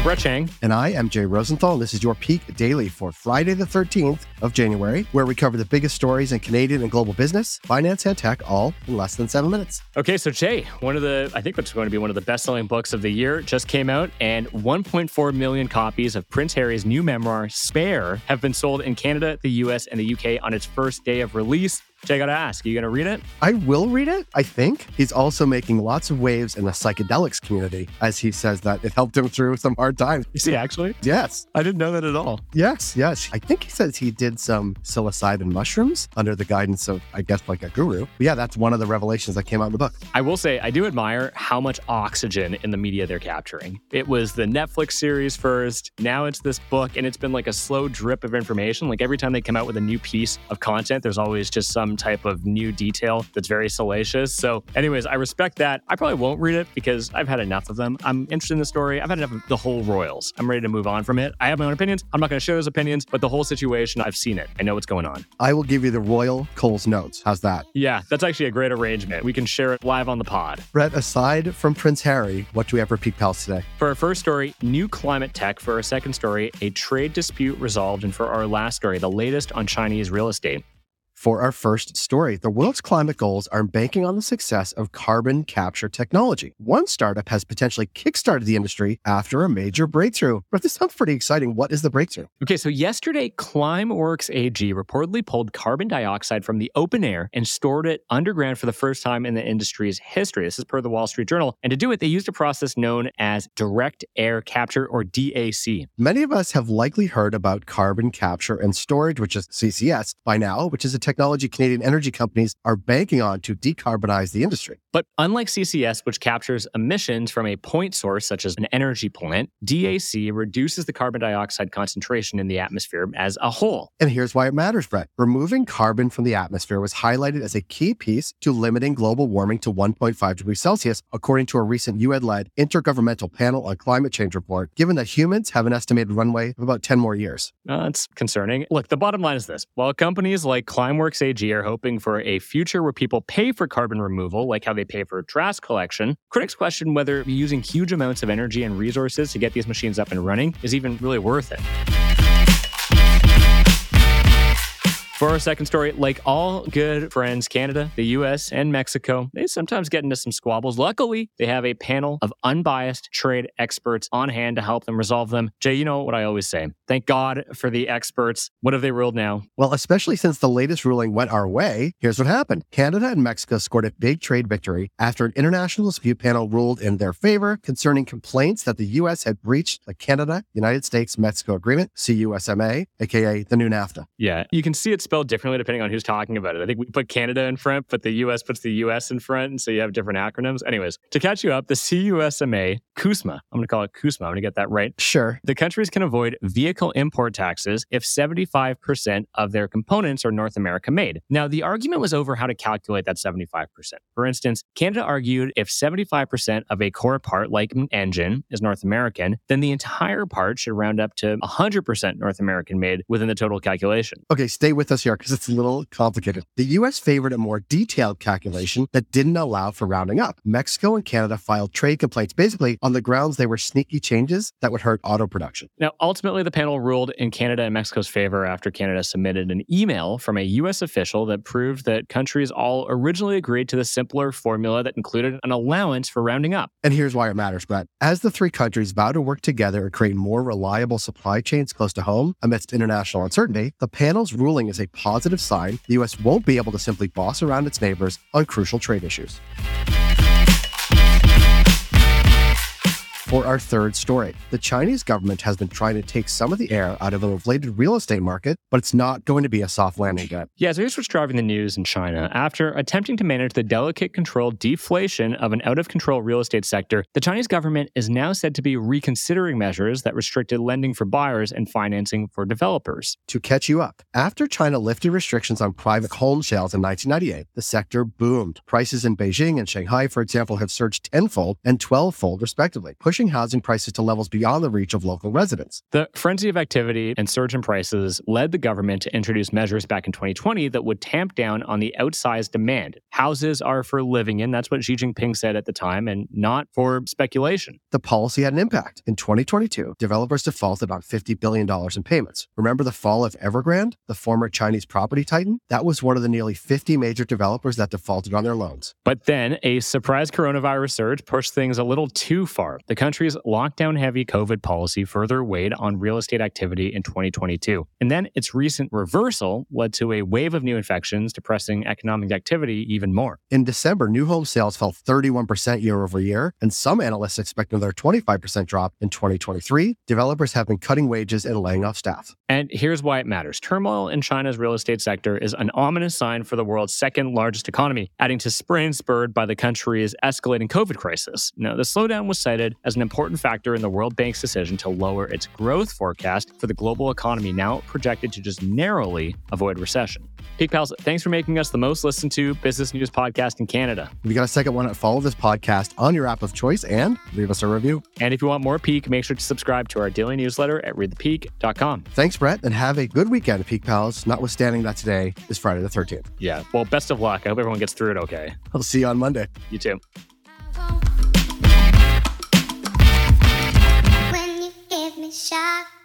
I'm Brett Chang. And I am Jay Rosenthal. And this is your Peak Daily for Friday, the 13th of January, where we cover the biggest stories in Canadian and global business, finance, and tech, all in less than seven minutes. Okay, so Jay, one of the, I think what's going to be one of the best selling books of the year just came out, and 1.4 million copies of Prince Harry's new memoir, Spare, have been sold in Canada, the US, and the UK on its first day of release. Jay, I gotta ask, are you gonna read it? I will read it, I think. He's also making lots of waves in the psychedelics community, as he says that it helped him through some hard times. Is he actually? Yes. I didn't know that at all. Yes, yes. I think he says he did some psilocybin mushrooms under the guidance of, I guess, like a guru. But yeah, that's one of the revelations that came out in the book. I will say, I do admire how much oxygen in the media they're capturing. It was the Netflix series first, now it's this book, and it's been like a slow drip of information. Like every time they come out with a new piece of content, there's always just some type of new detail that's very salacious. So, anyways, I respect that. I probably won't read it because I've had enough of them. I'm interested in the story. I've had enough of the whole Royals. I'm ready to move on from it. I have my own opinions. I'm not going to share those opinions, but the whole situation, I've seen it. I know what's going on. I will give you the Royal Coles notes. How's that? Yeah, that's actually a great arrangement. We can share it live on the pod. Brett, aside from Prince Harry, what do we have for Peak Pals today? For our first story, new climate tech. For our second story, a trade dispute resolved. And for our last story, the latest on Chinese real estate. For our first story, the world's climate goals are banking on the success of carbon capture technology. One startup has potentially kickstarted the industry after a major breakthrough. But this sounds pretty exciting. What is the breakthrough? Okay, so yesterday, Climeworks AG reportedly pulled carbon dioxide from the open air and stored it underground for the first time in the industry's history. This is per the Wall Street Journal. And to do it, they used a process known as direct air capture or DAC. Many of us have likely heard about carbon capture and storage, which is CCS, by now, which is a technology Canadian energy companies are banking on to decarbonize the industry. But unlike CCS, which captures emissions from a point source such as an energy plant, DAC reduces the carbon dioxide concentration in the atmosphere as a whole. And here's why it matters, Brett. Removing carbon from the atmosphere was highlighted as a key piece to limiting global warming to 1.5 degrees Celsius, according to a recent UN led Intergovernmental Panel on Climate Change report, given that humans have an estimated runway of about 10 more years. Uh, that's concerning. Look, the bottom line is this while companies like Climeworks AG are hoping for a future where people pay for carbon removal, like how they pay for trash collection, critics question whether using huge amounts of energy and resources to get these machines up and running is even really worth it. For our second story, like all good friends, Canada, the US, and Mexico, they sometimes get into some squabbles. Luckily, they have a panel of unbiased trade experts on hand to help them resolve them. Jay, you know what I always say. Thank God for the experts. What have they ruled now? Well, especially since the latest ruling went our way, here's what happened Canada and Mexico scored a big trade victory after an international dispute panel ruled in their favor concerning complaints that the U.S. had breached the Canada United States Mexico Agreement, CUSMA, aka the new NAFTA. Yeah, you can see it spelled differently depending on who's talking about it. I think we put Canada in front, but the US puts the US in front. And so you have different acronyms. Anyways, to catch you up, the CUSMA, CUSMA, I'm going to call it CUSMA. I'm going to get that right. Sure. The countries can avoid vehicle import taxes if 75% of their components are North America made. Now, the argument was over how to calculate that 75%. For instance, Canada argued if 75% of a core part, like an engine, is North American, then the entire part should round up to 100% North American made within the total calculation. Okay, stay with us here because it's a little complicated. The US favored a more detailed calculation that didn't allow for rounding up. Mexico and Canada filed trade complaints basically on the grounds they were sneaky changes that would hurt auto production. Now, ultimately, the panel ruled in Canada and Mexico's favor after Canada submitted an email from a US official that proved that countries all originally agreed to the simpler formula that included an allowance for rounding up. And here's why it matters, Brett. As the three countries vow to work together and create more reliable supply chains close to home amidst international uncertainty, the panel's ruling is a positive sign the U.S. won't be able to simply boss around its neighbors on crucial trade issues. For our third story, the Chinese government has been trying to take some of the air out of an inflated real estate market, but it's not going to be a soft landing yet. Yeah, so here's what's driving the news in China. After attempting to manage the delicate controlled deflation of an out of control real estate sector, the Chinese government is now said to be reconsidering measures that restricted lending for buyers and financing for developers. To catch you up, after China lifted restrictions on private home sales in 1998, the sector boomed. Prices in Beijing and Shanghai, for example, have surged tenfold and twelvefold, respectively, pushing pushing housing prices to levels beyond the reach of local residents. The frenzy of activity and surge in prices led the government to introduce measures back in 2020 that would tamp down on the outsized demand. Houses are for living in, that's what Xi Jinping said at the time, and not for speculation. The policy had an impact. In 2022, developers defaulted on $50 billion in payments. Remember the fall of Evergrande, the former Chinese property titan? That was one of the nearly 50 major developers that defaulted on their loans. But then a surprise coronavirus surge pushed things a little too far. The country's lockdown heavy COVID policy further weighed on real estate activity in 2022. And then its recent reversal led to a wave of new infections, depressing economic activity even more. In December, new home sales fell 31% year over year, and some analysts expect another 25% drop in 2023. Developers have been cutting wages and laying off staff. And here's why it matters turmoil in China's real estate sector is an ominous sign for the world's second largest economy, adding to sprain spurred by the country's escalating COVID crisis. Now, the slowdown was cited as an important factor in the World Bank's decision to lower its growth forecast for the global economy, now projected to just narrowly avoid recession. Peak Pals, thanks for making us the most listened to business news podcast in Canada. If you got a second, one, follow this podcast on your app of choice and leave us a review? And if you want more Peak, make sure to subscribe to our daily newsletter at readthepeak.com. Thanks, Brett, and have a good weekend, Peak Pals, notwithstanding that today is Friday the 13th. Yeah. Well, best of luck. I hope everyone gets through it okay. I'll see you on Monday. You too. shock.